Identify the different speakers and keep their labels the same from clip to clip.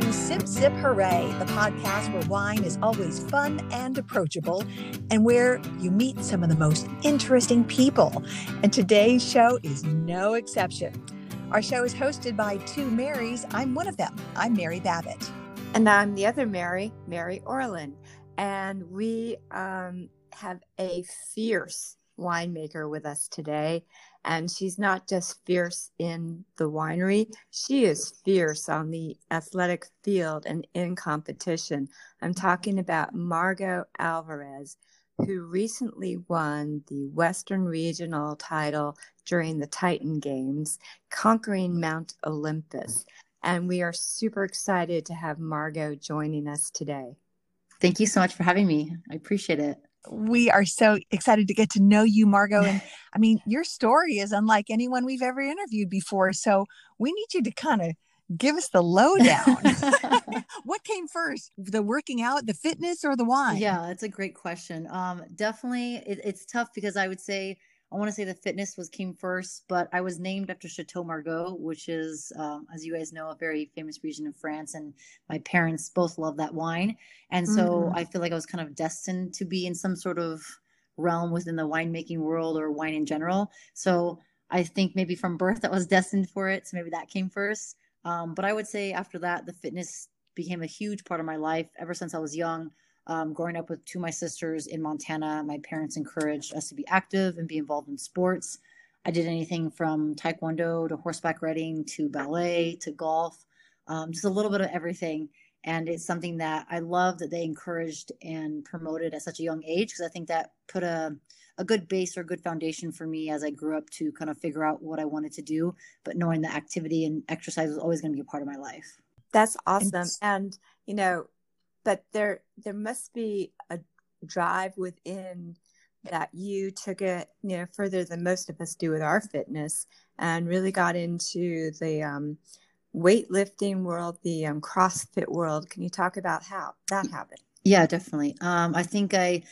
Speaker 1: to Sip Sip Hooray, the podcast where wine is always fun and approachable and where you meet some of the most interesting people. And today's show is no exception. Our show is hosted by two Marys. I'm one of them. I'm Mary Babbitt.
Speaker 2: And I'm the other Mary, Mary Orlin. And we um, have a fierce winemaker with us today. And she's not just fierce in the winery, she is fierce on the athletic field and in competition. I'm talking about Margot Alvarez, who recently won the Western Regional title during the Titan Games, conquering Mount Olympus. And we are super excited to have Margot joining us today.
Speaker 3: Thank you so much for having me. I appreciate it
Speaker 1: we are so excited to get to know you, Margot. And I mean, your story is unlike anyone we've ever interviewed before. So we need you to kind of give us the lowdown. what came first, the working out, the fitness, or the wine?
Speaker 3: Yeah, that's a great question. Um, definitely, it, it's tough because I would say I want to say the fitness was came first, but I was named after Chateau Margaux, which is, um, as you guys know, a very famous region in France, and my parents both love that wine, and so mm-hmm. I feel like I was kind of destined to be in some sort of realm within the winemaking world or wine in general. So I think maybe from birth I was destined for it, so maybe that came first. Um, but I would say after that, the fitness became a huge part of my life ever since I was young. Um, growing up with two of my sisters in Montana, my parents encouraged us to be active and be involved in sports. I did anything from taekwondo to horseback riding to ballet to golf, um, just a little bit of everything. And it's something that I love that they encouraged and promoted at such a young age because I think that put a a good base or a good foundation for me as I grew up to kind of figure out what I wanted to do, but knowing that activity and exercise was always going to be a part of my life.
Speaker 2: That's awesome. And, and you know, but there there must be a drive within that you took it you know further than most of us do with our fitness and really got into the um, weightlifting world the um, crossfit world. Can you talk about how that happened?
Speaker 3: Yeah definitely. Um, i think i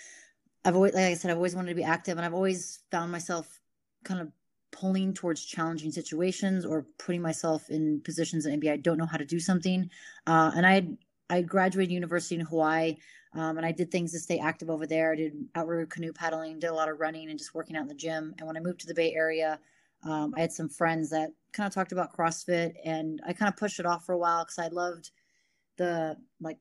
Speaker 3: i've always like i said i've always wanted to be active and i've always found myself kind of pulling towards challenging situations or putting myself in positions that maybe i don't know how to do something. Uh, and i had I graduated university in Hawaii, um, and I did things to stay active over there. I did outrigger canoe paddling, did a lot of running, and just working out in the gym. And when I moved to the Bay Area, um, I had some friends that kind of talked about CrossFit, and I kind of pushed it off for a while because I loved the like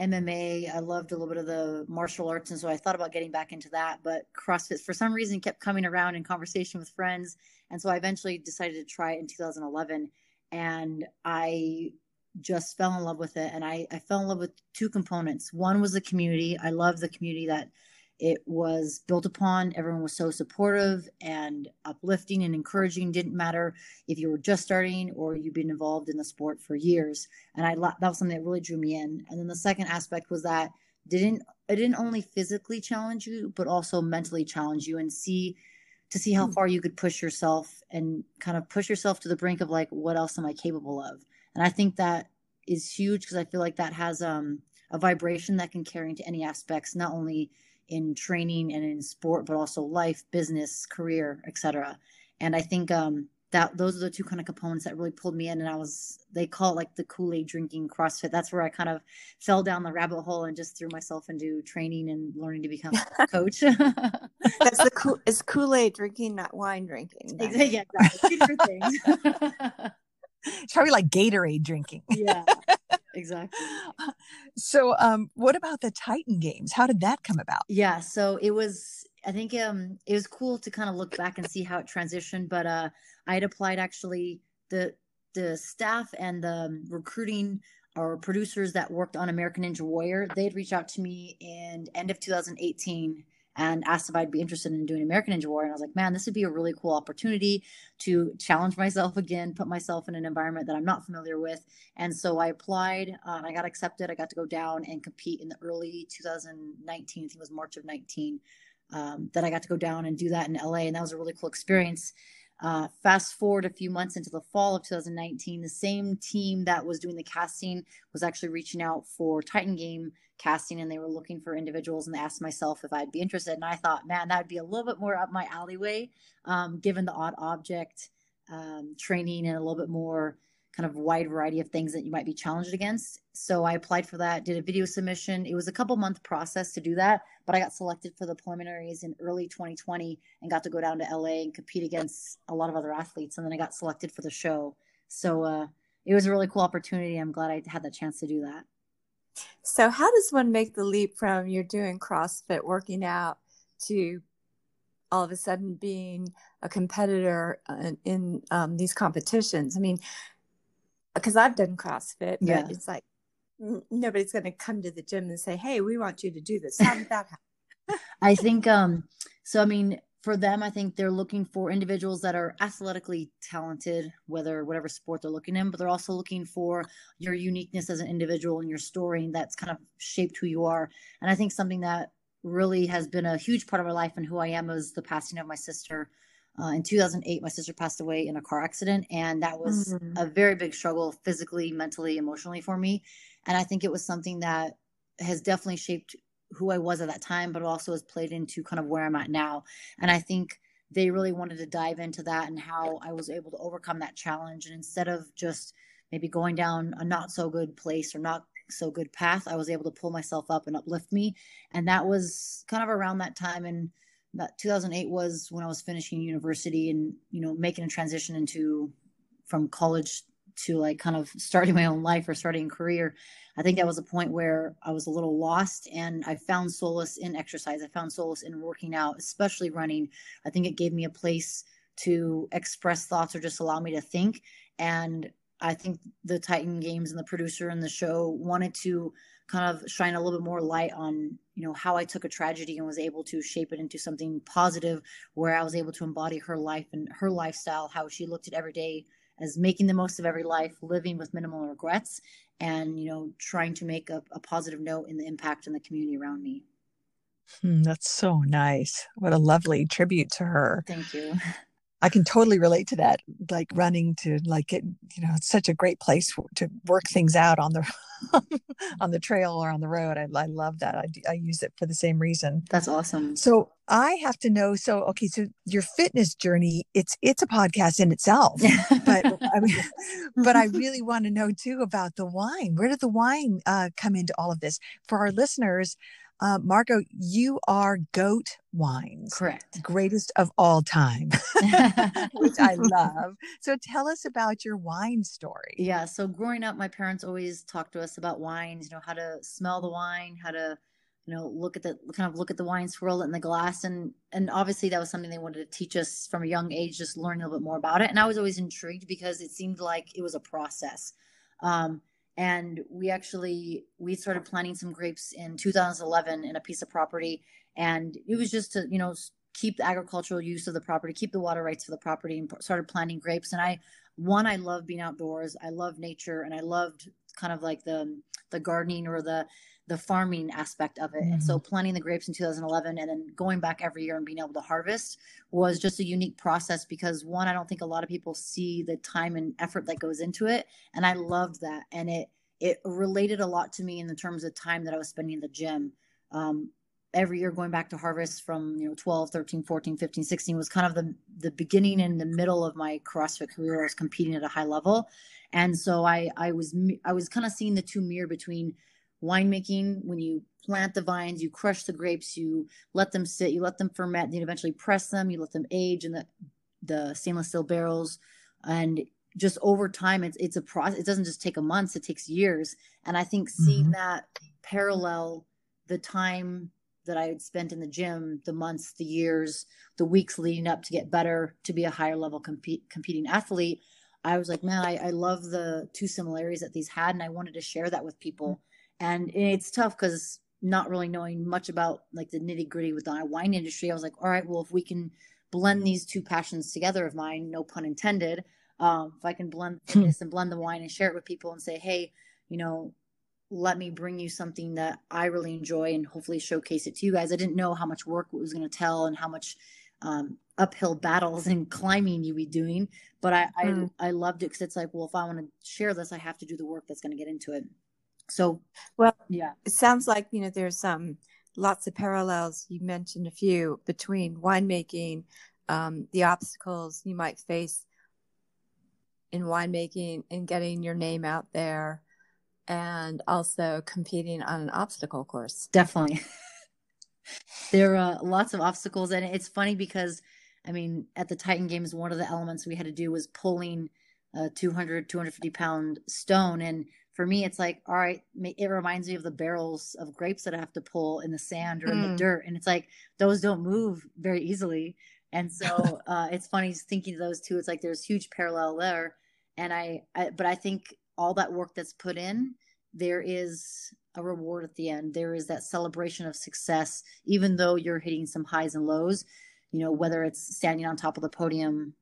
Speaker 3: MMA. I loved a little bit of the martial arts, and so I thought about getting back into that. But CrossFit, for some reason, kept coming around in conversation with friends, and so I eventually decided to try it in 2011. And I just fell in love with it. And I, I fell in love with two components. One was the community. I love the community that it was built upon. Everyone was so supportive and uplifting and encouraging. Didn't matter if you were just starting or you've been involved in the sport for years. And I that was something that really drew me in. And then the second aspect was that didn't it didn't only physically challenge you, but also mentally challenge you and see to see how hmm. far you could push yourself and kind of push yourself to the brink of like what else am I capable of and I think that is huge because I feel like that has um, a vibration that can carry into any aspects, not only in training and in sport, but also life, business, career, etc. And I think um, that those are the two kind of components that really pulled me in. And I was they call it like the Kool Aid drinking CrossFit. That's where I kind of fell down the rabbit hole and just threw myself into training and learning to become a coach.
Speaker 2: That's the cool. Is Kool Aid drinking, not wine drinking?
Speaker 3: Yeah, exactly. Two different things.
Speaker 1: it's probably like Gatorade drinking.
Speaker 3: yeah, exactly.
Speaker 1: So, um, what about the Titan Games? How did that come about?
Speaker 3: Yeah, so it was. I think um, it was cool to kind of look back and see how it transitioned. But uh, I had applied actually the the staff and the recruiting or producers that worked on American Ninja Warrior. They'd reached out to me in end of 2018 and asked if I'd be interested in doing American Ninja Warrior. And I was like, man, this would be a really cool opportunity to challenge myself again, put myself in an environment that I'm not familiar with. And so I applied uh, and I got accepted. I got to go down and compete in the early 2019, I think it was March of 19, um, that I got to go down and do that in LA. And that was a really cool experience. Uh, fast forward a few months into the fall of 2019, the same team that was doing the casting was actually reaching out for Titan Game casting and they were looking for individuals and they asked myself if I'd be interested. And I thought, man, that would be a little bit more up my alleyway, um, given the odd object um, training and a little bit more kind of wide variety of things that you might be challenged against. So I applied for that, did a video submission. It was a couple month process to do that, but I got selected for the preliminaries in early 2020 and got to go down to LA and compete against a lot of other athletes. And then I got selected for the show. So uh, it was a really cool opportunity. I'm glad I had the chance to do that.
Speaker 2: So, how does one make the leap from you're doing CrossFit, working out, to all of a sudden being a competitor in, in um, these competitions? I mean, because I've done CrossFit, but yeah. it's like nobody's going to come to the gym and say, "Hey, we want you to do this." How did that happen?
Speaker 3: I think um so I mean for them I think they're looking for individuals that are athletically talented whether whatever sport they're looking in but they're also looking for your uniqueness as an individual and your story and that's kind of shaped who you are and I think something that really has been a huge part of my life and who I am is the passing of my sister uh, in 2008, my sister passed away in a car accident, and that was mm-hmm. a very big struggle physically, mentally, emotionally for me. And I think it was something that has definitely shaped who I was at that time, but also has played into kind of where I'm at now. And I think they really wanted to dive into that and how I was able to overcome that challenge. And instead of just maybe going down a not so good place or not so good path, I was able to pull myself up and uplift me. And that was kind of around that time. And that 2008 was when I was finishing university and you know making a transition into from college to like kind of starting my own life or starting a career. I think that was a point where I was a little lost and I found solace in exercise. I found solace in working out, especially running. I think it gave me a place to express thoughts or just allow me to think. And I think the Titan Games and the producer and the show wanted to kind of shine a little bit more light on you know how i took a tragedy and was able to shape it into something positive where i was able to embody her life and her lifestyle how she looked at every day as making the most of every life living with minimal regrets and you know trying to make a, a positive note in the impact in the community around me.
Speaker 1: Hmm, that's so nice. What a lovely tribute to her.
Speaker 3: Thank you
Speaker 1: I can totally relate to that. Like running to like it, you know, it's such a great place to work things out on the on the trail or on the road. I, I love that. I, I use it for the same reason.
Speaker 3: That's awesome.
Speaker 1: So I have to know. So okay, so your fitness journey, it's it's a podcast in itself. but I mean, but I really want to know too about the wine. Where did the wine uh, come into all of this for our listeners? Uh, Margot, you are Goat Wines.
Speaker 3: Correct.
Speaker 1: Greatest of all time, which I love. So tell us about your wine story.
Speaker 3: Yeah. So growing up, my parents always talked to us about wines, you know, how to smell the wine, how to, you know, look at the kind of look at the wine, swirl it in the glass. And and obviously that was something they wanted to teach us from a young age, just learn a little bit more about it. And I was always intrigued because it seemed like it was a process. Um, and we actually we started planting some grapes in 2011 in a piece of property. And it was just to you know keep the agricultural use of the property keep the water rights for the property and started planting grapes. And i one i love being outdoors. I love nature. And i loved kind of like the the gardening or the the farming aspect of it. Mm-hmm. And so mm-hmm. planting the grapes in 2011 and then going back every year and being able to harvest was just a unique process because one, I don't think a lot of people see the time and effort that goes into it. And I loved that. And it, it related a lot to me in the terms of time that I was spending in the gym. Um, every year going back to harvest from you know 12 13 14 15 16 was kind of the the beginning and the middle of my crossfit career i was competing at a high level and so i i was i was kind of seeing the two mirror between winemaking when you plant the vines you crush the grapes you let them sit you let them ferment then eventually press them you let them age in the the stainless steel barrels. And just over time it's it's a process it doesn't just take a month it takes years. And i think seeing mm-hmm. that parallel the time that i had spent in the gym the months the years the weeks leading up to get better to be a higher level compete, competing athlete i was like man I, I love the two similarities that these had and i wanted to share that with people and it's tough because not really knowing much about like the nitty gritty with the wine industry, I was like, all right, well, if we can blend these two passions together of mine, no pun intended, um, if I can blend hmm. this and blend the wine and share it with people and say, hey, you know, let me bring you something that I really enjoy and hopefully showcase it to you guys. I didn't know how much work it was going to tell and how much um, uphill battles and climbing you be doing, but I mm. I, I loved it because it's like, well, if I want to share this, I have to do the work that's going to get into it. So,
Speaker 2: well, yeah, it sounds like you know there's um lots of parallels. You mentioned a few between winemaking, um, the obstacles you might face in winemaking and getting your name out there and also competing on an obstacle course.
Speaker 3: Definitely. there are lots of obstacles and it's funny because I mean, at the Titan Games, one of the elements we had to do was pulling a 200, 250 pound stone. And for me, it's like, all right, it reminds me of the barrels of grapes that I have to pull in the sand or in the mm. dirt. And it's like, those don't move very easily. And so uh, it's funny thinking of those two. It's like there's huge parallel there. And I, I, but I think all that work that's put in, there is a reward at the end. There is that celebration of success, even though you're hitting some highs and lows you know, whether it's standing on top of the podium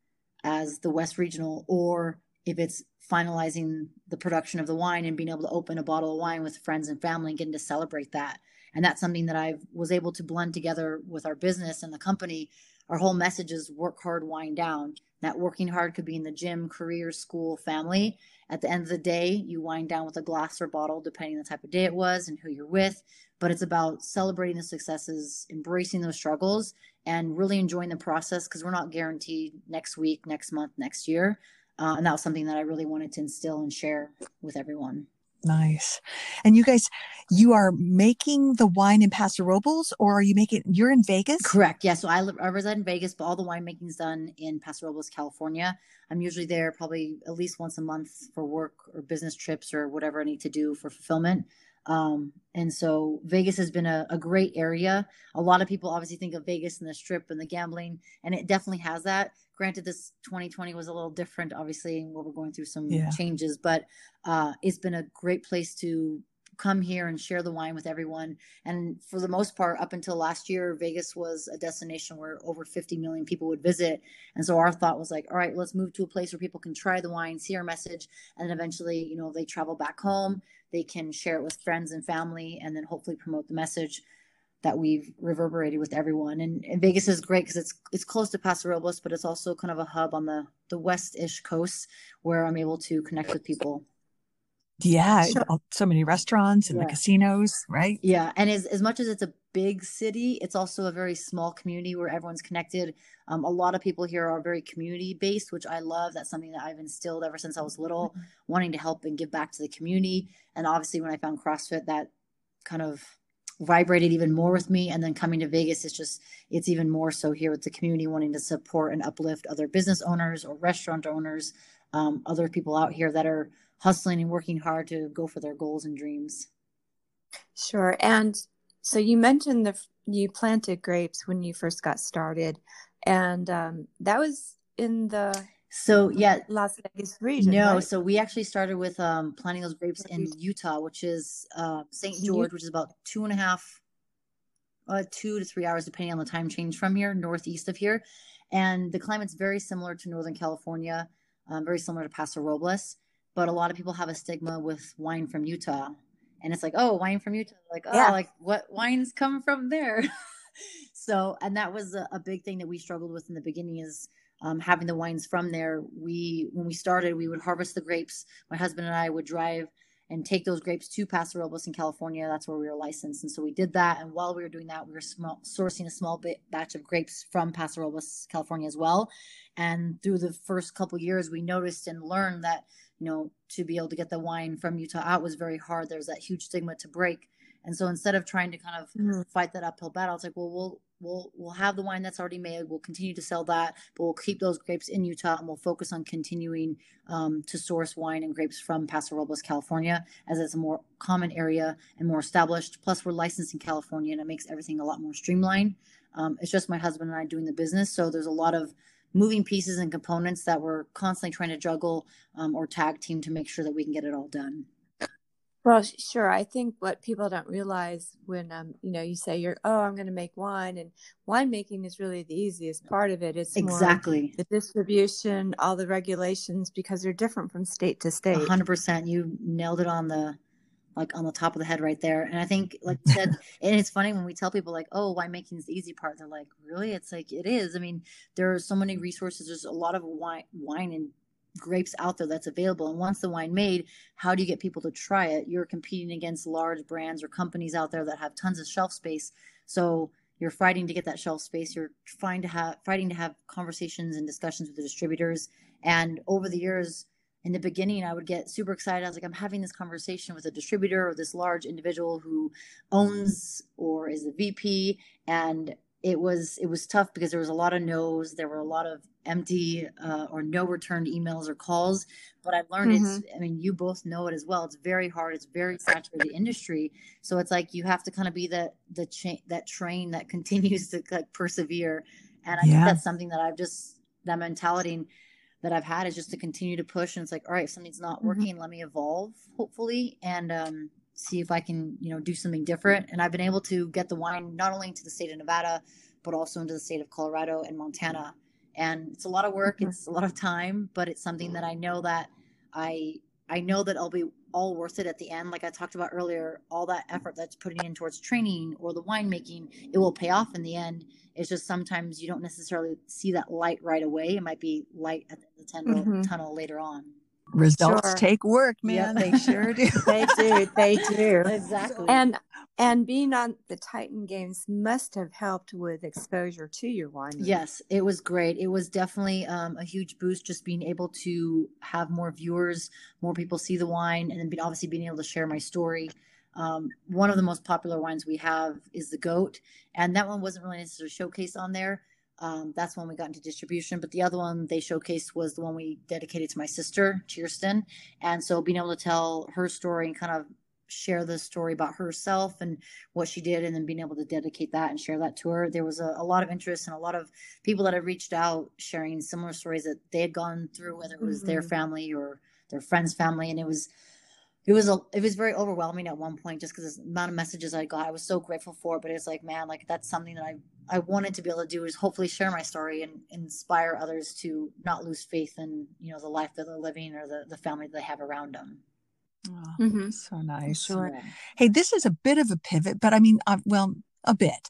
Speaker 3: as the West Regional or if it's finalizing the production of the wine and being able to open a bottle of wine with friends and family and getting to celebrate that. And that's something that I was able to blend together with our business and the company. Our whole message is work hard, wind down. That working hard could be in the gym, career, school, family. At the end of the day, you wind down with a glass or bottle, depending on the type of day it was and who you're with. But it's about celebrating the successes, embracing those struggles, and really enjoying the process because we're not guaranteed next week, next month, next year. Uh, and that was something that I really wanted to instill and share with everyone.
Speaker 1: Nice. And you guys, you are making the wine in Paso Robles or are you making, you're in Vegas?
Speaker 3: Correct. Yeah. So I, live, I reside in Vegas, but all the winemaking is done in Paso Robles, California. I'm usually there probably at least once a month for work or business trips or whatever I need to do for fulfillment. Um, and so Vegas has been a, a, great area. A lot of people obviously think of Vegas and the strip and the gambling, and it definitely has that. Granted, this 2020 was a little different, obviously, and we're going through some yeah. changes, but uh, it's been a great place to come here and share the wine with everyone. And for the most part, up until last year, Vegas was a destination where over 50 million people would visit. And so our thought was like, all right, let's move to a place where people can try the wine, see our message, and then eventually, you know, they travel back home, they can share it with friends and family, and then hopefully promote the message that we've reverberated with everyone. And, and Vegas is great because it's it's close to Paso Robles, but it's also kind of a hub on the the west-ish coast where I'm able to connect with people
Speaker 1: yeah, sure. so many restaurants and yeah. the casinos, right?
Speaker 3: Yeah, and as as much as it's a big city, it's also a very small community where everyone's connected. Um, a lot of people here are very community based, which I love. That's something that I've instilled ever since I was little, mm-hmm. wanting to help and give back to the community. And obviously, when I found CrossFit, that kind of vibrated even more with me. And then coming to Vegas, it's just it's even more so here with the community wanting to support and uplift other business owners or restaurant owners, um, other people out here that are hustling and working hard to go for their goals and dreams.
Speaker 2: Sure. And so you mentioned the you planted grapes when you first got started, and um, that was in the
Speaker 3: so yeah
Speaker 2: Las Vegas region.
Speaker 3: No,
Speaker 2: right?
Speaker 3: so we actually started with um, planting those grapes in Utah, which is uh, St. George, which is about two and a half, uh, two to three hours depending on the time change from here, northeast of here, and the climate's very similar to Northern California, um, very similar to Paso Robles but a lot of people have a stigma with wine from Utah. And it's like, oh, wine from Utah. Like, oh, yeah. like what wines come from there? so, and that was a, a, big thing that we struggled with in the beginning is um, having the wines from there. We, when we started, we would harvest the grapes. My husband and I would drive and take those grapes to Paso Robles in California. That's where we were licensed. And so we did that. And while we were doing that, we were small, sourcing a small bit, batch of grapes from Paso Robles, California as well. And through the first couple years, we noticed and learned that you know, to be able to get the wine from Utah out was very hard. There's that huge stigma to break. And so instead of trying to kind of mm-hmm. fight that uphill battle, it's like, well, we'll we'll we'll have the wine that's already made. We'll continue to sell that, but we'll keep those grapes in Utah, and we'll focus on continuing um, to source wine and grapes from Paso Robles, California, as it's a more common area and more established. Plus, we're licensed in California, and it makes everything a lot more streamlined. Um, it's just my husband and I doing the business, so there's a lot of moving pieces and components that we're constantly trying to juggle um, or tag team to make sure that we can get it all done.
Speaker 2: Well, sure. I think what people don't realize when um, you know you say you're oh I'm going to make wine and winemaking is really the easiest part of it. It's
Speaker 3: exactly
Speaker 2: the distribution, all the regulations because they're different from state to state.
Speaker 3: hundred percent. You nailed it on the like on the top of the head right there. And I think, like you said, and it's funny when we tell people like, "Oh, winemaking is the easy part." They're like, "Really?" It's like it is. I mean, there are so many resources. There's a lot of wine, wine and grapes out there that's available. And once the wine made, how do you get people to try it? You're competing against large brands or companies out there that have tons of shelf space. So you're fighting to get that shelf space. You're trying to have fighting to have conversations and discussions with the distributors. And over the years in the beginning i would get super excited i was like i'm having this conversation with a distributor or this large individual who owns or is a vp and it was it was tough because there was a lot of no's there were a lot of empty uh, or no returned emails or calls but i've learned mm-hmm. it's i mean you both know it as well it's very hard it's very saturated industry so it's like you have to kind of be the the chain that train that continues to like persevere and i yeah. think that's something that i've just that mentality that I've had is just to continue to push. And it's like, all right, if something's not mm-hmm. working, let me evolve, hopefully, and um, see if I can, you know, do something different. And I've been able to get the wine not only into the state of Nevada, but also into the state of Colorado and Montana. And it's a lot of work, mm-hmm. it's a lot of time, but it's something that I know that I I know that I'll be all worth it at the end. Like I talked about earlier, all that effort that's putting in towards training or the winemaking, it will pay off in the end. It's just sometimes you don't necessarily see that light right away. It might be light at the tunnel, mm-hmm. tunnel later on.
Speaker 1: Results sure. take work, man. Yep. They sure do.
Speaker 2: they do. They do.
Speaker 3: Exactly.
Speaker 2: And and being on the Titan Games must have helped with exposure to your wine.
Speaker 3: Yes, it was great. It was definitely um, a huge boost just being able to have more viewers, more people see the wine, and then being, obviously being able to share my story. Um, one of the most popular wines we have is the Goat, and that one wasn't really necessarily showcased on there. Um, that's when we got into distribution. But the other one they showcased was the one we dedicated to my sister, Kirsten. And so being able to tell her story and kind of share the story about herself and what she did, and then being able to dedicate that and share that to her, there was a, a lot of interest and a lot of people that have reached out sharing similar stories that they had gone through, whether it was mm-hmm. their family or their friend's family. And it was it was a it was very overwhelming at one point just because the amount of messages I got. I was so grateful for, but it's like, man, like that's something that I I wanted to be able to do is hopefully share my story and inspire others to not lose faith in you know the life that they're living or the the family that they have around them.
Speaker 1: Oh, mm-hmm. So nice. Sure. Yeah. Hey, this is a bit of a pivot, but I mean, uh, well, a bit.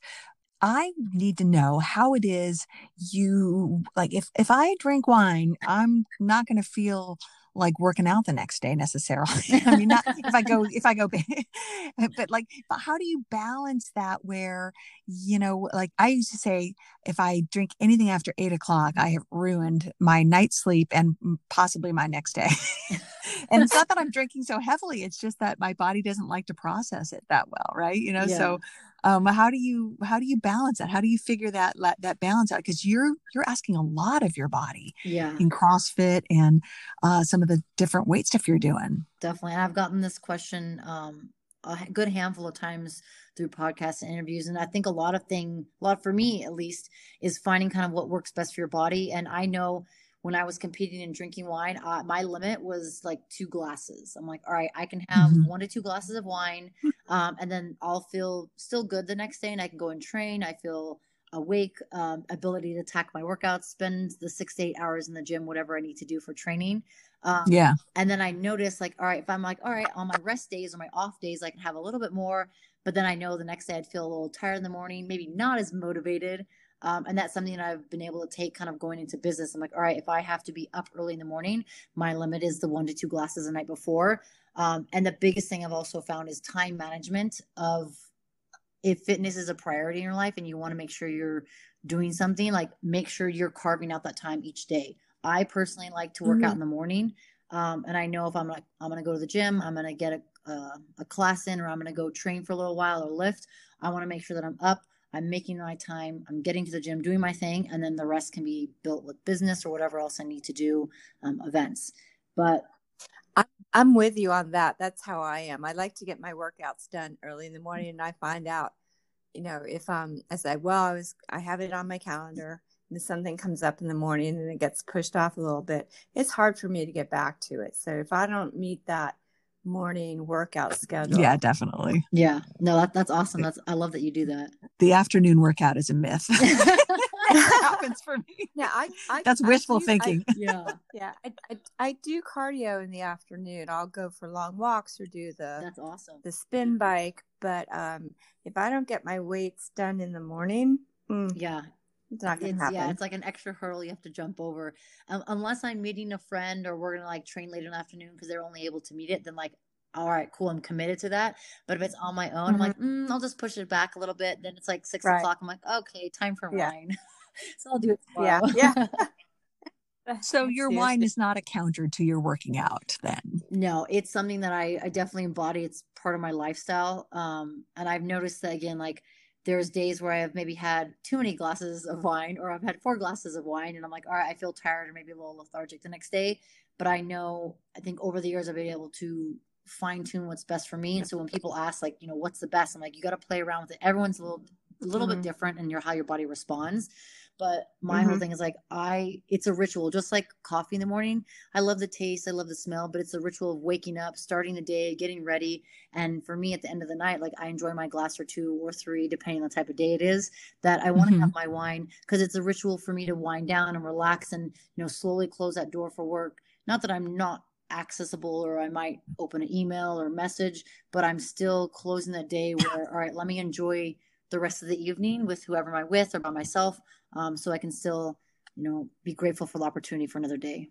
Speaker 1: I need to know how it is you like if if I drink wine, I'm not going to feel like working out the next day necessarily. I mean, not if I go, if I go, but like, but how do you balance that where, you know, like I used to say, if I drink anything after eight o'clock, I have ruined my night sleep and possibly my next day. and it's not that I'm drinking so heavily. It's just that my body doesn't like to process it that well. Right. You know, yeah. so um, how do you how do you balance that how do you figure that that balance out because you're you're asking a lot of your body
Speaker 3: yeah
Speaker 1: in crossfit and uh, some of the different weight stuff you're doing
Speaker 3: definitely and i've gotten this question um, a good handful of times through podcasts and interviews and i think a lot of thing a lot for me at least is finding kind of what works best for your body and i know when I was competing and drinking wine, uh, my limit was like two glasses. I'm like, all right, I can have mm-hmm. one to two glasses of wine, um, and then I'll feel still good the next day, and I can go and train. I feel awake, um, ability to attack my workouts, spend the six to eight hours in the gym, whatever I need to do for training.
Speaker 1: Um, yeah.
Speaker 3: And then I notice, like, all right, if I'm like, all right, on my rest days or my off days, I can have a little bit more. But then I know the next day I'd feel a little tired in the morning, maybe not as motivated. Um, and that's something that I've been able to take kind of going into business. I'm like, all right, if I have to be up early in the morning, my limit is the one to two glasses the night before. Um, and the biggest thing I've also found is time management of if fitness is a priority in your life and you want to make sure you're doing something, like make sure you're carving out that time each day. I personally like to work mm-hmm. out in the morning. Um, and I know if I'm like, I'm going to go to the gym, I'm going to get a, a, a class in, or I'm going to go train for a little while or lift. I want to make sure that I'm up I'm making my time, I'm getting to the gym, doing my thing, and then the rest can be built with business or whatever else I need to do, um, events. But
Speaker 2: I'm with you on that. That's how I am. I like to get my workouts done early in the morning, and I find out, you know, if um, I say, well, I was, I have it on my calendar, and something comes up in the morning and it gets pushed off a little bit, it's hard for me to get back to it. So if I don't meet that morning workout schedule.
Speaker 1: Yeah, definitely.
Speaker 3: Yeah. No, that, that's awesome. That's I love that you do that.
Speaker 1: The afternoon workout is a myth. happens for me.
Speaker 2: Yeah, I, I
Speaker 1: that's wishful I do, thinking.
Speaker 3: I, yeah,
Speaker 2: yeah. I, I, I do cardio in the afternoon. I'll go for long walks or do the
Speaker 3: that's awesome
Speaker 2: the spin bike. But um, if I don't get my weights done in the morning,
Speaker 3: mm, yeah,
Speaker 2: it's not gonna it's, happen.
Speaker 3: Yeah, it's like an extra hurdle you have to jump over. Um, unless I'm meeting a friend or we're gonna like train later in the afternoon because they're only able to meet it, then like, all right, cool, I'm committed to that. But if it's on my own, mm-hmm. I'm like, mm, I'll just push it back a little bit. Then it's like six right. o'clock. I'm like, okay, time for yeah. wine. so I'll do it tomorrow.
Speaker 2: Yeah, yeah.
Speaker 1: So your wine is not a counter to your working out then.
Speaker 3: No, it's something that I, I definitely embody. It's part of my lifestyle. Um, and I've noticed that again, like there's days where I've maybe had too many glasses of wine or I've had four glasses of wine and I'm like, all right, I feel tired or maybe a little lethargic the next day. But I know, I think over the years I've been able to fine tune what's best for me. And so when people ask like, you know, what's the best? I'm like, you got to play around with it. Everyone's a little, a little mm-hmm. bit different in your, how your body responds. But my mm-hmm. whole thing is like I it's a ritual, just like coffee in the morning. I love the taste, I love the smell, but it's a ritual of waking up, starting the day, getting ready. And for me at the end of the night, like I enjoy my glass or two or three, depending on the type of day it is, that I want to mm-hmm. have my wine because it's a ritual for me to wind down and relax and you know slowly close that door for work. Not that I'm not accessible or I might open an email or message, but I'm still closing the day where, all right, let me enjoy the rest of the evening with whoever I'm with or by myself um, so I can still, you know, be grateful for the opportunity for another day.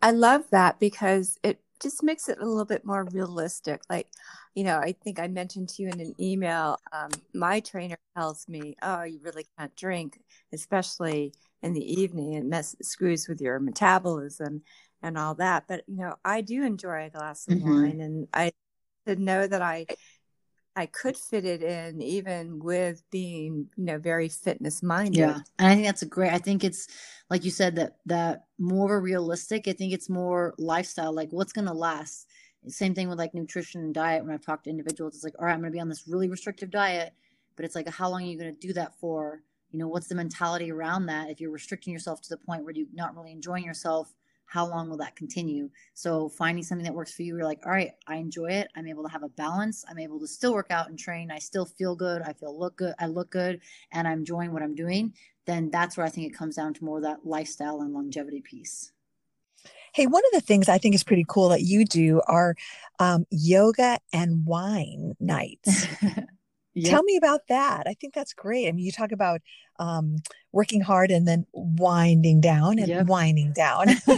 Speaker 2: I love that because it just makes it a little bit more realistic. Like, you know, I think I mentioned to you in an email, um, my trainer tells me, oh, you really can't drink, especially in the evening. It mess, screws with your metabolism and all that. But, you know, I do enjoy a glass of mm-hmm. wine and I to know that I I could fit it in even with being, you know, very fitness minded.
Speaker 3: Yeah. And I think that's a great I think it's like you said that that more realistic. I think it's more lifestyle, like what's gonna last. Same thing with like nutrition and diet. When I've talked to individuals, it's like, all right, I'm gonna be on this really restrictive diet, but it's like how long are you gonna do that for? You know, what's the mentality around that? If you're restricting yourself to the point where you're not really enjoying yourself, how long will that continue? So finding something that works for you, you're like, all right, I enjoy it. I'm able to have a balance. I'm able to still work out and train. I still feel good. I feel look good. I look good and I'm enjoying what I'm doing. Then that's where I think it comes down to more of that lifestyle and longevity piece.
Speaker 1: Hey, one of the things I think is pretty cool that you do are um, yoga and wine nights. Yep. Tell me about that. I think that's great. I mean, you talk about um, working hard and then winding down and yep. winding down.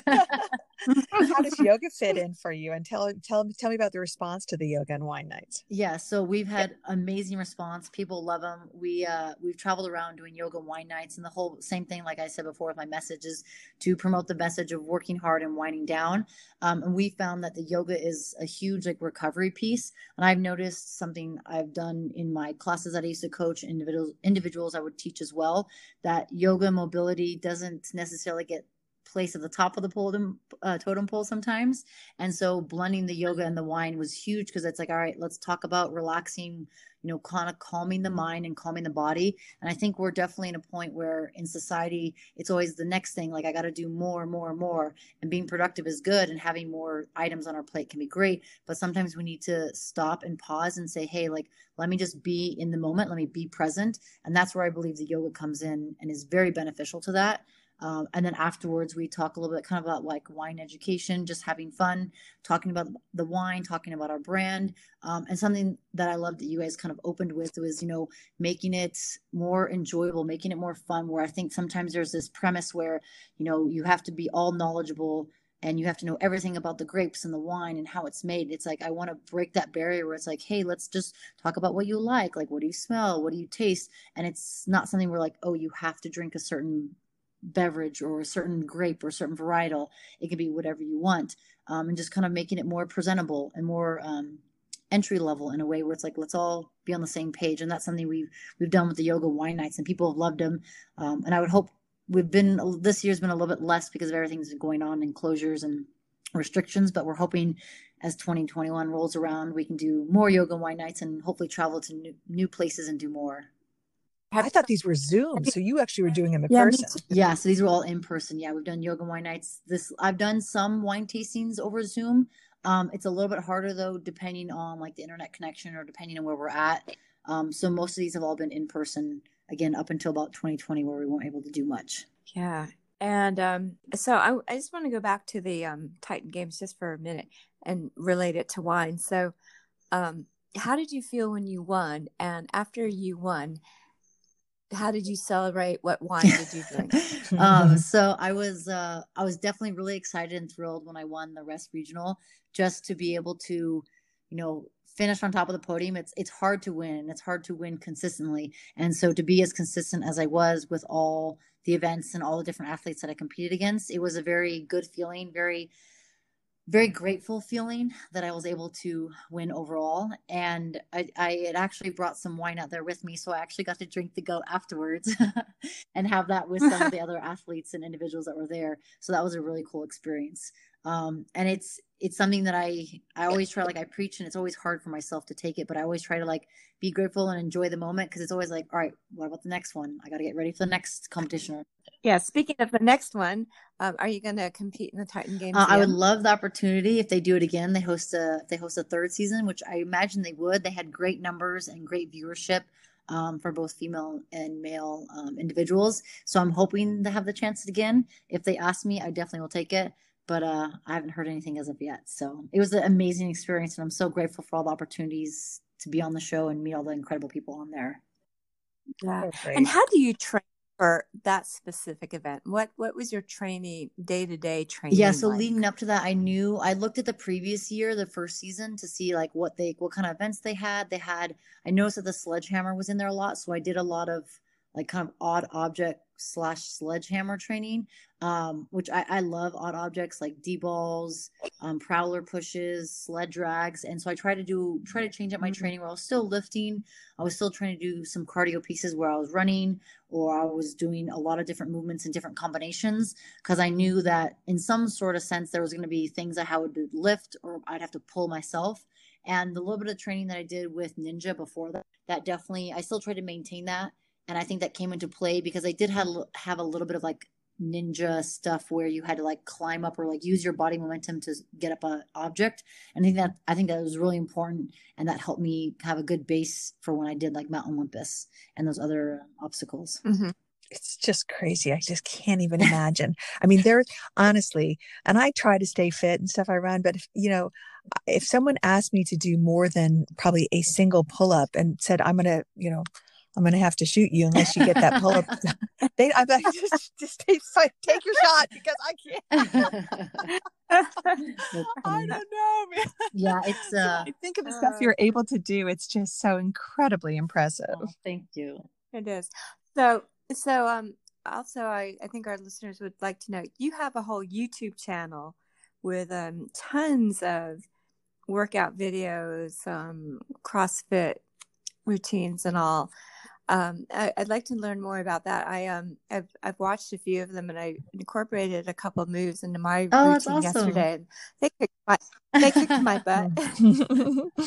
Speaker 1: How does yoga fit in for you? And tell tell tell me about the response to the yoga and wine nights.
Speaker 3: Yeah, so we've had amazing response. People love them. We uh, we've traveled around doing yoga and wine nights, and the whole same thing, like I said before, with my message is to promote the message of working hard and winding down. Um, and we found that the yoga is a huge like recovery piece. And I've noticed something I've done in my classes that I used to coach individuals individuals I would teach as well that yoga mobility doesn't necessarily get place at the top of the totem, uh, totem pole sometimes. And so blending the yoga and the wine was huge because it's like, all right, let's talk about relaxing, you know, kind of calming the mind and calming the body. And I think we're definitely in a point where in society, it's always the next thing. Like I got to do more, and more, and more. And being productive is good, and having more items on our plate can be great. But sometimes we need to stop and pause and say, hey, like let me just be in the moment. Let me be present. And that's where I believe the yoga comes in and is very beneficial to that. Um, and then afterwards, we talk a little bit kind of about like wine education, just having fun, talking about the wine, talking about our brand. Um, and something that I love that you guys kind of opened with was, you know, making it more enjoyable, making it more fun. Where I think sometimes there's this premise where, you know, you have to be all knowledgeable and you have to know everything about the grapes and the wine and how it's made. It's like I want to break that barrier where it's like, hey, let's just talk about what you like. Like, what do you smell? What do you taste? And it's not something where like, oh, you have to drink a certain beverage or a certain grape or a certain varietal. It can be whatever you want, um, and just kind of making it more presentable and more um, entry level in a way where it's like let's all be on the same page. And that's something we've we've done with the yoga wine nights, and people have loved them. Um, and I would hope we've been this year's been a little bit less because of everything's going on and closures and restrictions, but we're hoping as 2021 rolls around, we can do more yoga wine nights and hopefully travel to new, new places and do more.
Speaker 1: I thought these were Zoom, so you actually were doing them in yeah, person.
Speaker 3: Yeah, so these were all in person. Yeah, we've done yoga wine nights. This I've done some wine tastings over Zoom. Um, it's a little bit harder though, depending on like the internet connection or depending on where we're at. Um, so most of these have all been in person. Again, up until about 2020, where we weren't able to do much.
Speaker 2: Yeah, and um, so I, I just want to go back to the um, Titan Games just for a minute and relate it to wine. So, um, how did you feel when you won? And after you won, how did you celebrate? What wine did you drink?
Speaker 3: um, so I was uh, I was definitely really excited and thrilled when I won the West Regional, just to be able to you know, finish on top of the podium, it's it's hard to win. It's hard to win consistently. And so to be as consistent as I was with all the events and all the different athletes that I competed against, it was a very good feeling, very very grateful feeling that I was able to win overall. And I, I had actually brought some wine out there with me. So I actually got to drink the goat afterwards and have that with some of the other athletes and individuals that were there. So that was a really cool experience. Um, and it's it's something that I I always try like I preach and it's always hard for myself to take it, but I always try to like be grateful and enjoy the moment because it's always like, all right, what about the next one? I got to get ready for the next competition.
Speaker 2: Yeah. Speaking of the next one, um, are you going to compete in the Titan Games?
Speaker 3: Uh, I would love the opportunity if they do it again. They host a they host a third season, which I imagine they would. They had great numbers and great viewership. Um, for both female and male um, individuals. So I'm hoping to have the chance again. If they ask me, I definitely will take it but uh, I haven't heard anything as of yet. So it was an amazing experience, and I'm so grateful for all the opportunities to be on the show and meet all the incredible people on there.
Speaker 2: Yeah. And how do you train for that specific event? What what was your training day to day training?
Speaker 3: Yeah, so
Speaker 2: like?
Speaker 3: leading up to that, I knew I looked at the previous year, the first season, to see like what they what kind of events they had. They had I noticed that the sledgehammer was in there a lot, so I did a lot of like kind of odd object slash sledgehammer training, um, which I, I love odd objects like D balls, um, prowler pushes, sled drags. And so I try to do, try to change up my mm-hmm. training where I was still lifting. I was still trying to do some cardio pieces where I was running or I was doing a lot of different movements and different combinations because I knew that in some sort of sense there was going to be things I had to lift or I'd have to pull myself. And the little bit of training that I did with Ninja before that, that definitely, I still try to maintain that and I think that came into play because I did have have a little bit of like ninja stuff where you had to like climb up or like use your body momentum to get up a object. And I think that I think that was really important, and that helped me have a good base for when I did like Mount Olympus and those other obstacles.
Speaker 1: Mm-hmm. It's just crazy. I just can't even imagine. I mean, there's honestly, and I try to stay fit and stuff I run, but if, you know, if someone asked me to do more than probably a single pull up and said, I'm going to, you know, I'm going to have to shoot you unless you get that pull up. they, I'm like, just, just take, take your shot because I can't. I don't know, man.
Speaker 3: Yeah, it's. Uh,
Speaker 1: I think of the uh, stuff you're able to do. It's just so incredibly impressive. Oh,
Speaker 3: thank you.
Speaker 2: It is. So, so um, also, I, I think our listeners would like to know you have a whole YouTube channel with um tons of workout videos, um, CrossFit routines, and all. Um, I, would like to learn more about that. I um, I've I've watched a few of them, and I incorporated a couple of moves into my oh, routine awesome. yesterday. They kicked my they kicked my butt.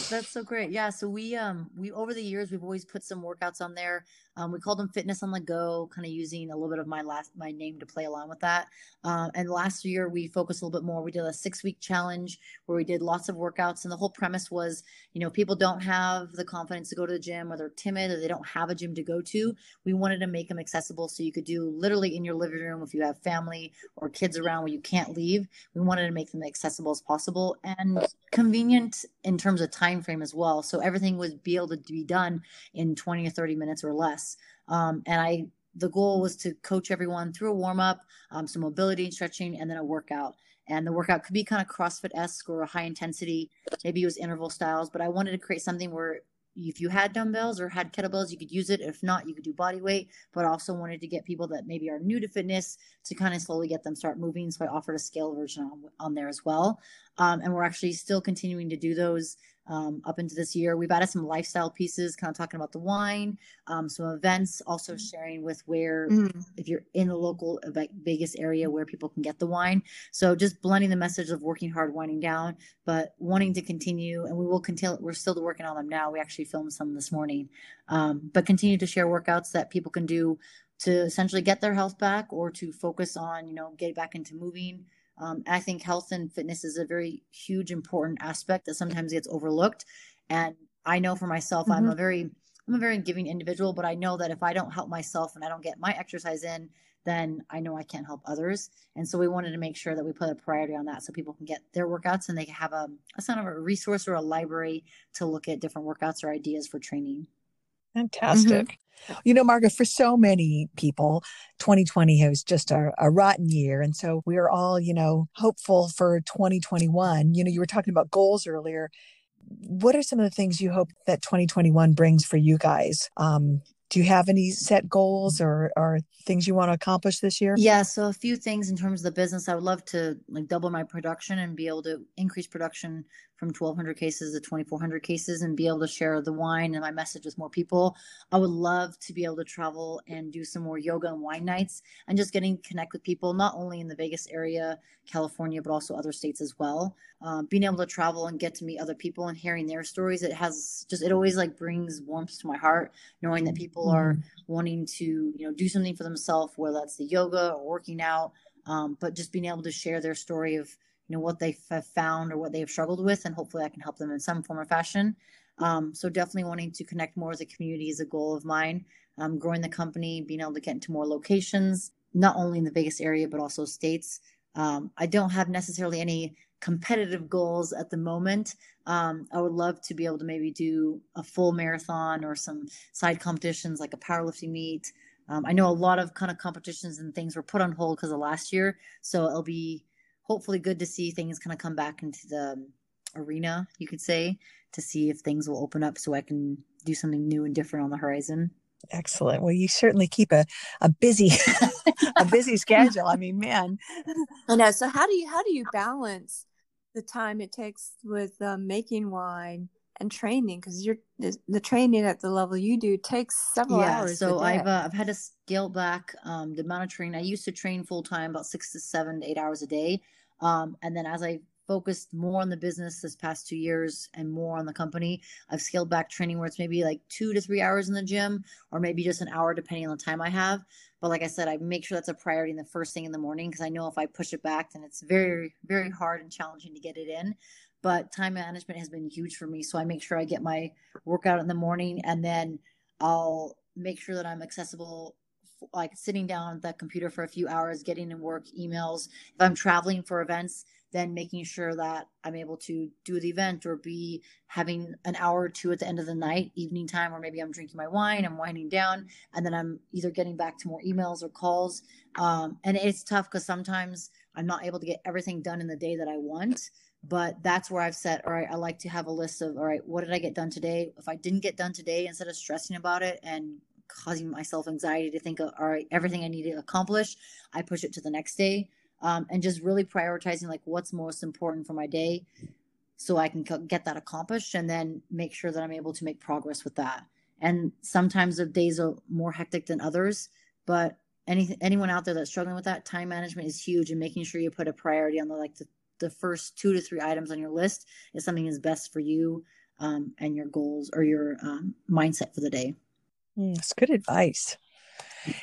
Speaker 3: that's so great. Yeah. So we um we over the years we've always put some workouts on there. Um, we called them Fitness on the Go, kind of using a little bit of my last my name to play along with that. Um, and last year we focused a little bit more. We did a six week challenge where we did lots of workouts, and the whole premise was, you know, people don't have the confidence to go to the gym, or they're timid, or they don't have a gym to go to. We wanted to make them accessible so you could do literally in your living room if you have family or kids around where you can't leave. We wanted to make them accessible as possible and convenient in terms of time frame as well. So everything would be able to be done in 20 or 30 minutes or less. Um, and I the goal was to coach everyone through a warm up, um, some mobility and stretching, and then a workout. And the workout could be kind of CrossFit esque or a high intensity, maybe it was interval styles, but I wanted to create something where if you had dumbbells or had kettlebells, you could use it. If not, you could do body weight. But also wanted to get people that maybe are new to fitness to kind of slowly get them start moving. So I offered a scale version on, on there as well. Um, and we're actually still continuing to do those um, up into this year. We've added some lifestyle pieces, kind of talking about the wine, um, some events, also mm-hmm. sharing with where, mm. if you're in the local Vegas area, where people can get the wine. So just blending the message of working hard, winding down, but wanting to continue. And we will continue, we're still working on them now. We actually filmed some this morning, um, but continue to share workouts that people can do to essentially get their health back or to focus on, you know, get back into moving um, I think health and fitness is a very huge, important aspect that sometimes gets overlooked. And I know for myself, mm-hmm. I'm a very, I'm a very giving individual, but I know that if I don't help myself and I don't get my exercise in, then I know I can't help others. And so we wanted to make sure that we put a priority on that so people can get their workouts and they can have a, a kind of a resource or a library to look at different workouts or ideas for training.
Speaker 1: Fantastic. Mm-hmm. You know, Margaret, for so many people, 2020 was just a, a, rotten year. And so we are all, you know, hopeful for 2021. You know, you were talking about goals earlier. what are some of the things you hope that 2021 brings for you guys? Um, do you have any set goals or, or things you want to accomplish this year?
Speaker 3: Yeah, so a few things in terms of the business. I would love to like double my production and be able to increase production from 1200 cases to 2400 cases and be able to share the wine and my message with more people. I would love to be able to travel and do some more yoga and wine nights and just getting connect with people not only in the Vegas area, California, but also other states as well. Um, being able to travel and get to meet other people and hearing their stories, it has just it always like brings warmth to my heart knowing that people mm-hmm. are wanting to you know do something for themselves, whether that's the yoga or working out, um, but just being able to share their story of you know what they have found or what they have struggled with and hopefully i can help them in some form or fashion. Um, so definitely wanting to connect more as a community is a goal of mine. Um, growing the company being able to get into more locations not only in the vegas area but also states. Um, i don't have necessarily any competitive goals at the moment. Um, i would love to be able to maybe do a full marathon or some side competitions like a powerlifting meet. Um, i know a lot of kind of competitions and things were put on hold because of last year so it'll be hopefully good to see things kind of come back into the um, arena, you could say, to see if things will open up so I can do something new and different on the horizon.
Speaker 1: Excellent. Well, you certainly keep a, a busy a busy schedule. I mean, man.
Speaker 2: I know. So how do you how do you balance the time it takes with um, making wine and training because you're the, training at the level you do takes several yeah, hours.
Speaker 3: So I've uh, I've had to scale back um, the amount of training. I used to train full time about six to seven to eight hours a day, um, and then as I focused more on the business this past two years and more on the company, I've scaled back training where it's maybe like two to three hours in the gym or maybe just an hour depending on the time I have. But like I said, I make sure that's a priority in the first thing in the morning because I know if I push it back, then it's very, very hard and challenging to get it in but time management has been huge for me. So I make sure I get my workout in the morning and then I'll make sure that I'm accessible like sitting down at the computer for a few hours, getting in work, emails. If I'm traveling for events, then making sure that I'm able to do the event or be having an hour or two at the end of the night, evening time, or maybe I'm drinking my wine, I'm winding down, and then I'm either getting back to more emails or calls. Um, and it's tough because sometimes I'm not able to get everything done in the day that I want but that's where I've said, all right, I like to have a list of, all right, what did I get done today? If I didn't get done today, instead of stressing about it and causing myself anxiety to think, all right, everything I need to accomplish, I push it to the next day. Um, and just really prioritizing like what's most important for my day so I can get that accomplished and then make sure that I'm able to make progress with that. And sometimes the days are more hectic than others, but any anyone out there that's struggling with that, time management is huge and making sure you put a priority on the like the the first two to three items on your list is something is best for you um, and your goals or your um, mindset for the day.
Speaker 1: Mm, that's good advice.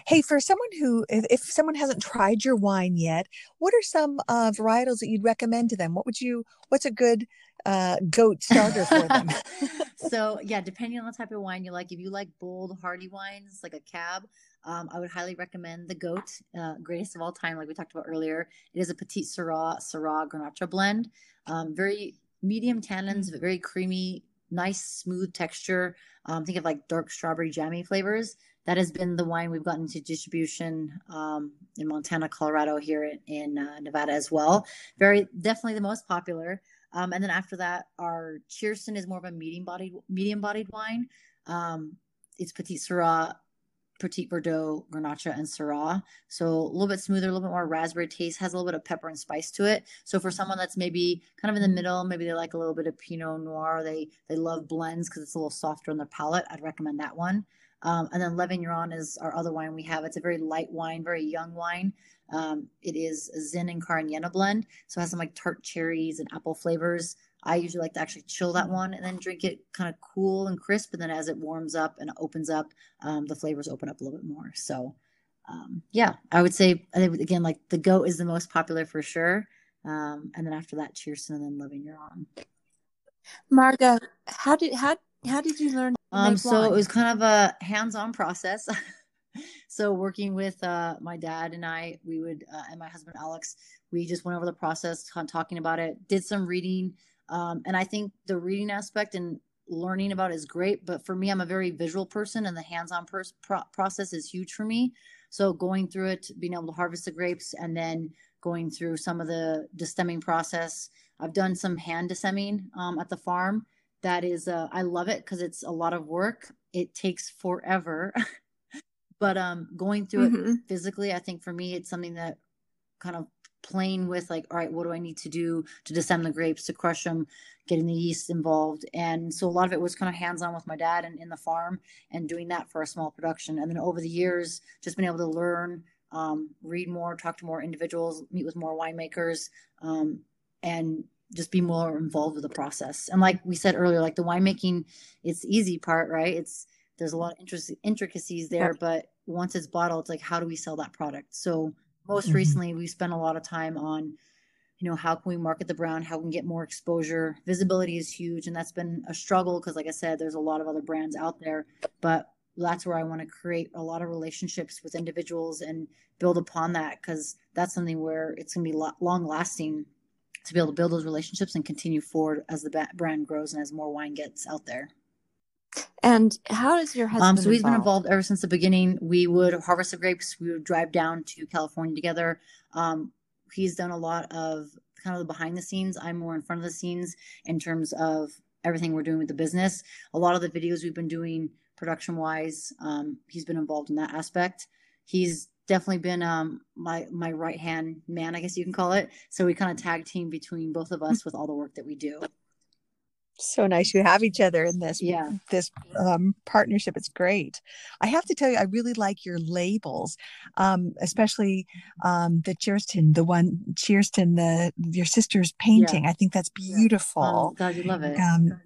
Speaker 1: Hey, for someone who, if, if, someone hasn't tried your wine yet, what are some uh, varietals that you'd recommend to them? What would you, what's a good uh, goat starter for them?
Speaker 3: so, yeah, depending on the type of wine you like, if you like bold, hearty wines like a cab, um, I would highly recommend the Goat, uh, greatest of all time, like we talked about earlier. It is a Petite Sirah, Syrah Grenache blend. Um, very medium tannins, but very creamy, nice, smooth texture. Um, think of like dark strawberry jammy flavors. That has been the wine we've gotten to distribution um, in Montana, Colorado, here in, in uh, Nevada as well. Very definitely the most popular. Um, and then after that, our Cheerson is more of a medium bodied medium bodied wine. Um, it's Petite Sirah Petit Verdot, Grenache, and Syrah. So a little bit smoother, a little bit more raspberry taste, has a little bit of pepper and spice to it. So for someone that's maybe kind of in the middle, maybe they like a little bit of Pinot Noir, they they love blends because it's a little softer on their palate. I'd recommend that one. Um, and then Le Vigneron is our other wine we have. It's a very light wine, very young wine. Um, it is a Zin and Carignane blend, so it has some like tart cherries and apple flavors. I usually like to actually chill that one and then drink it kind of cool and crisp. And then as it warms up and opens up, um, the flavors open up a little bit more. So, um, yeah, I would say again, like the goat is the most popular for sure. Um, and then after that, Cheerson and then Le Vigneron.
Speaker 2: Marga, how did how how did you learn?
Speaker 3: Um, so wine? it was kind of a hands-on process. so working with uh, my dad and I, we would uh, and my husband Alex, we just went over the process, talking about it, did some reading, um, and I think the reading aspect and learning about is great. But for me, I'm a very visual person, and the hands-on pers- pro- process is huge for me. So going through it, being able to harvest the grapes, and then going through some of the destemming process. I've done some hand destemming um, at the farm, that is uh, I love it because it's a lot of work. It takes forever. but um going through mm-hmm. it physically, I think for me it's something that kind of playing with like all right what do i need to do to destem the grapes to crush them getting the yeast involved. And so a lot of it was kind of hands on with my dad and in the farm and doing that for a small production. And then over the years just been able to learn um, read more talk to more individuals meet with more winemakers um, and just be more involved with the process. And like we said earlier like the winemaking it's easy part right? It's there's a lot of interest, intricacies there but once it's bottled it's like how do we sell that product? So most mm-hmm. recently we spent a lot of time on you know how can we market the brand how can we can get more exposure visibility is huge and that's been a struggle because like i said there's a lot of other brands out there but that's where i want to create a lot of relationships with individuals and build upon that because that's something where it's going to be long lasting to be able to build those relationships and continue forward as the brand grows and as more wine gets out there
Speaker 2: and how does your husband?
Speaker 3: Um, so he's involved? been involved ever since the beginning. We would harvest the grapes. We would drive down to California together. Um, he's done a lot of kind of the behind the scenes. I'm more in front of the scenes in terms of everything we're doing with the business. A lot of the videos we've been doing production wise, um, he's been involved in that aspect. He's definitely been um, my my right hand man, I guess you can call it. So we kind of tag team between both of us with all the work that we do
Speaker 1: so nice you have each other in this
Speaker 3: yeah.
Speaker 1: this um, partnership. It's great. I have to tell you i really like your labels um, especially um, the cheerston the one cheerston the your sister's painting. Yeah. i think that's beautiful
Speaker 3: oh god you love it.
Speaker 1: Um,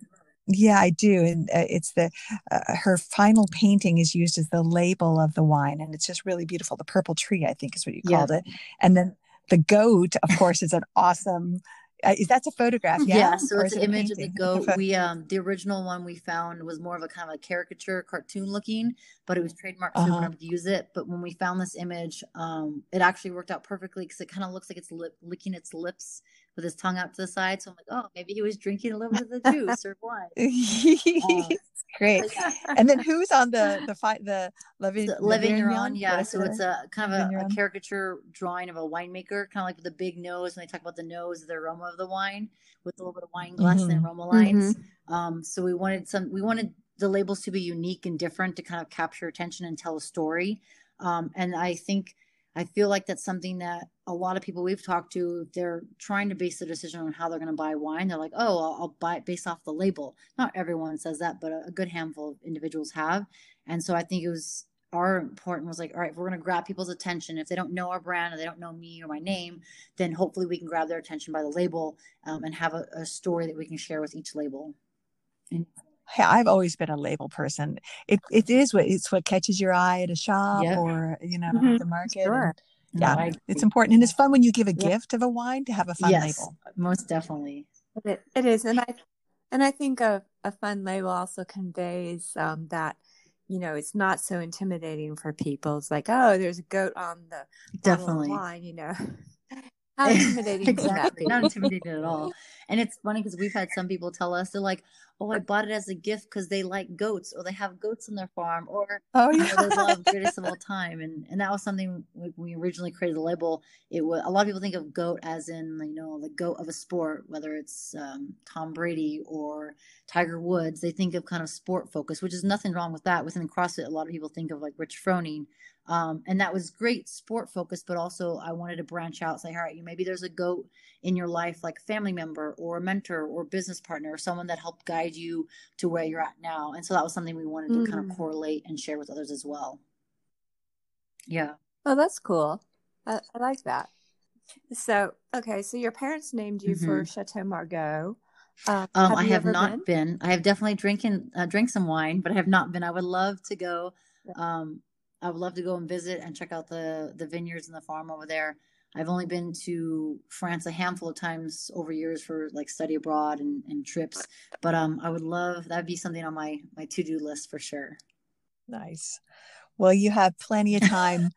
Speaker 1: yeah i do. And uh, it's the uh, her final painting is used as the label of the wine and it's just really beautiful. The purple tree i think is what you called it. And then the goat of course is an awesome uh, is that's a photograph? Yeah.
Speaker 3: Yeah. So it's an image of the goat. we um the original one we found was more of a kind of a caricature cartoon looking, but it was trademarked, so uh-huh. we weren't able to use it. But when we found this image, um, it actually worked out perfectly because it kind of looks like it's lip, licking its lips with his tongue out to the side. So I'm like, oh, maybe he was drinking a little bit of the juice or what?
Speaker 1: uh, Great. and then who's on the the fight the
Speaker 3: living Le Vigneron? Yeah, so it's a kind of a, a, caricature drawing of a winemaker, kind of like with the big nose. When they talk about the nose, the aroma of the wine with a little bit of wine glass mm-hmm. and aroma lines. Mm-hmm. Um, so we wanted some. We wanted the labels to be unique and different to kind of capture attention and tell a story. Um, and I think I feel like that's something that a lot of people we've talked to, they're trying to base their decision on how they're going to buy wine. They're like, oh, I'll, I'll, buy it based off the label. Not everyone says that, but a, a good handful of individuals have. And so I think it was our important was like, all right, if we're going to grab people's attention, if they don't know our brand or they don't know me or my name, then hopefully we can grab their attention by the label um, and have a, a story that we can share with each label. And
Speaker 1: I've always been a label person. It it is what it's what catches your eye at a shop yep. or you know mm-hmm. the market. Sure. Yeah, no, it's important and it's fun when you give a gift of a wine to have a fun yes, label.
Speaker 3: Most definitely,
Speaker 2: it, it is, and I and I think a a fun label also conveys um, that you know it's not so intimidating for people. It's like oh, there's a goat on the definitely wine, you know. How intimidating
Speaker 3: exactly. Not intimidating at all. And it's funny because we've had some people tell us they're like, "Oh, I bought it as a gift because they like goats, or they have goats on their farm, or oh yeah, they love greatest of all time." And and that was something when we originally created the label. It was a lot of people think of goat as in you know the goat of a sport, whether it's um, Tom Brady or Tiger Woods. They think of kind of sport focus, which is nothing wrong with that. Within CrossFit, a lot of people think of like Rich Froning um, and that was great sport focus, but also I wanted to branch out, say, all right, you maybe there's a goat in your life, like a family member or a mentor or business partner or someone that helped guide you to where you're at now. And so that was something we wanted mm. to kind of correlate and share with others as well. Yeah.
Speaker 2: Oh, that's cool. I, I like that. So, okay, so your parents named you mm-hmm. for Chateau Margaux.
Speaker 3: Um, um, have I have not been? been? I have definitely drinking uh, drink some wine, but I have not been. I would love to go. Um, I would love to go and visit and check out the the vineyards and the farm over there. I've only been to France a handful of times over years for like study abroad and, and trips, but um, I would love that'd be something on my my to do list for sure.
Speaker 1: Nice. Well, you have plenty of time,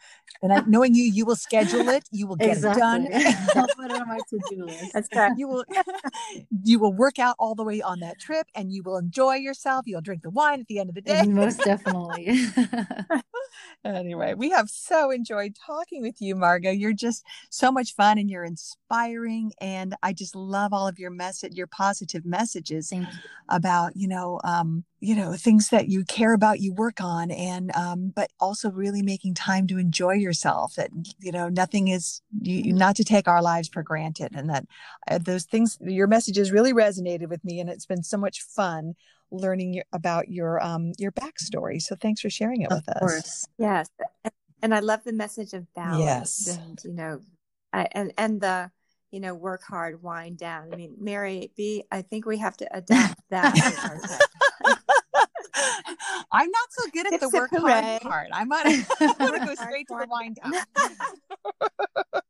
Speaker 1: and I, knowing you, you will schedule it. You will get exactly. it done. I'll put it on my to-do list. That's right. You will, you will work out all the way on that trip, and you will enjoy yourself. You'll drink the wine at the end of the day.
Speaker 3: Most definitely.
Speaker 1: anyway, we have so enjoyed talking with you, Margot. You're just so much fun and you're inspiring. And I just love all of your message, your positive messages about, you know, um, you know, things that you care about, you work on, and um, but also really making time to enjoy yourself. That you know, nothing is you, not to take our lives for granted, and that uh, those things, your messages really resonated with me, and it's been so much fun learning about your um your backstory. So thanks for sharing it
Speaker 3: of
Speaker 1: with
Speaker 3: course.
Speaker 1: us.
Speaker 2: Yes, and I love the message of balance.
Speaker 1: Yes,
Speaker 2: and you know, I, and and the you know work hard, wind down. I mean, Mary B. I think we have to adapt that.
Speaker 1: I'm not so good at the work hard part. I might gonna go straight to the wind down.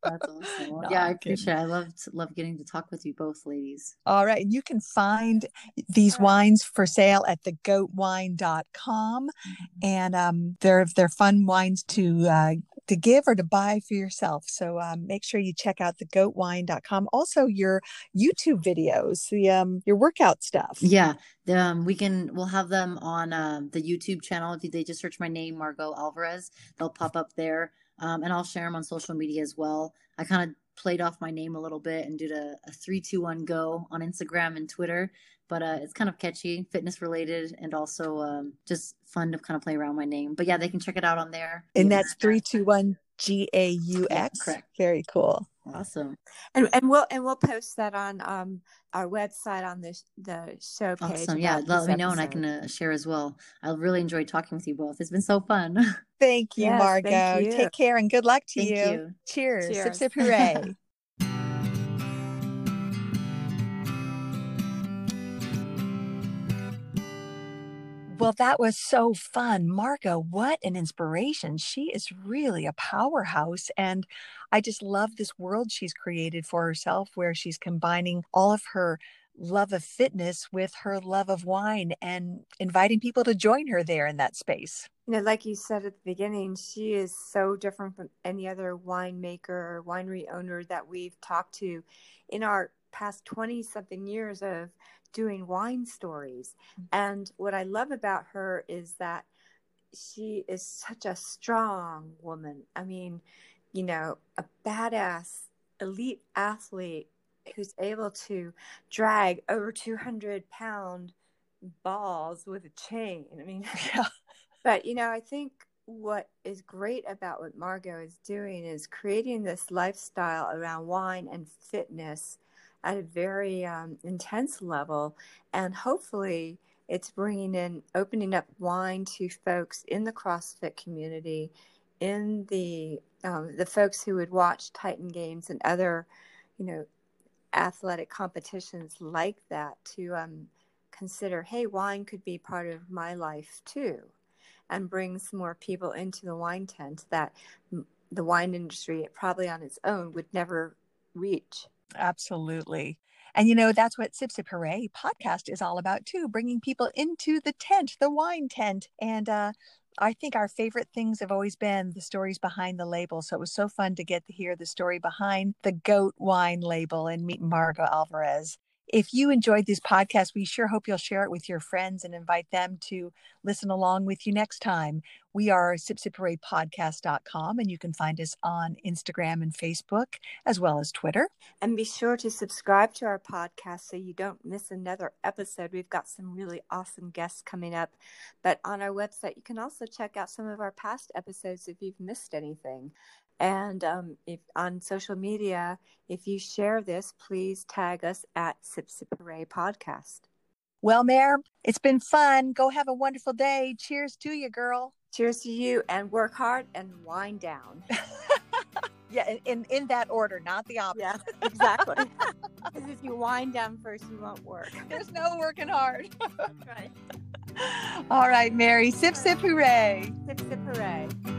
Speaker 3: That's awesome. No, yeah, I appreciate it. I love love getting to talk with you both ladies.
Speaker 1: All right. And you can find these wines for sale at thegoatwine.com. Mm-hmm. And um, they're they're fun wines to uh, to give or to buy for yourself. So um, make sure you check out thegoatwine.com. Also your YouTube videos, the um, your workout stuff.
Speaker 3: Yeah. Um, we can we'll have them on uh, the YouTube channel. If they just search my name, Margot Alvarez, they'll pop up there um, and I'll share them on social media as well. I kind of played off my name a little bit and did a, a three, two, one, go on Instagram and Twitter. But uh, it's kind of catchy, fitness related, and also um, just fun to kind of play around my name. But yeah, they can check it out on there.
Speaker 1: And that's three, two, one, G A U X. Correct. Very cool.
Speaker 3: Awesome.
Speaker 2: And and we'll and we'll post that on um our website on the the show page.
Speaker 3: Awesome. Yeah, let me know and I can uh, share as well. I really enjoyed talking with you both. It's been so fun.
Speaker 1: Thank you, yes, Margot. Thank you. Take care and good luck to
Speaker 3: you.
Speaker 1: you. Cheers. Cheers. Sip sip hooray. Well, that was so fun. Margot, what an inspiration. She is really a powerhouse. And I just love this world she's created for herself where she's combining all of her love of fitness with her love of wine and inviting people to join her there in that space.
Speaker 2: You know, like you said at the beginning, she is so different from any other winemaker or winery owner that we've talked to in our past 20 something years of doing wine stories. Mm-hmm. And what I love about her is that she is such a strong woman. I mean, you know, a badass elite athlete who's able to drag over 200 pound balls with a chain. I mean, yeah. But, you know, I think what is great about what Margot is doing is creating this lifestyle around wine and fitness at a very um, intense level. And hopefully, it's bringing in, opening up wine to folks in the CrossFit community, in the um, the folks who would watch Titan Games and other, you know, athletic competitions like that to um, consider, hey, wine could be part of my life too, and brings more people into the wine tent that the wine industry, probably on its own, would never reach.
Speaker 1: Absolutely. And you know, that's what Sip Sip Hooray podcast is all about too, bringing people into the tent, the wine tent. And uh, I think our favorite things have always been the stories behind the label. So it was so fun to get to hear the story behind the goat wine label and meet Margot Alvarez. If you enjoyed this podcast, we sure hope you'll share it with your friends and invite them to listen along with you next time. We are sipsiphooray.podcast.com and you can find us on Instagram and Facebook as well as Twitter.
Speaker 2: And be sure to subscribe to our podcast so you don't miss another episode. We've got some really awesome guests coming up. But on our website, you can also check out some of our past episodes if you've missed anything. And um, if on social media, if you share this, please tag us at Sip Sip Hooray Podcast.
Speaker 1: Well, Mare, it's been fun. Go have a wonderful day. Cheers to you, girl.
Speaker 2: Cheers to you, and work hard and wind down.
Speaker 1: yeah, in, in, in that order, not the opposite.
Speaker 2: Yeah, exactly. Because if you wind down first, you won't work.
Speaker 1: There's no working hard. right. All right, Mary. Sip, sip, hooray.
Speaker 2: Sip, sip,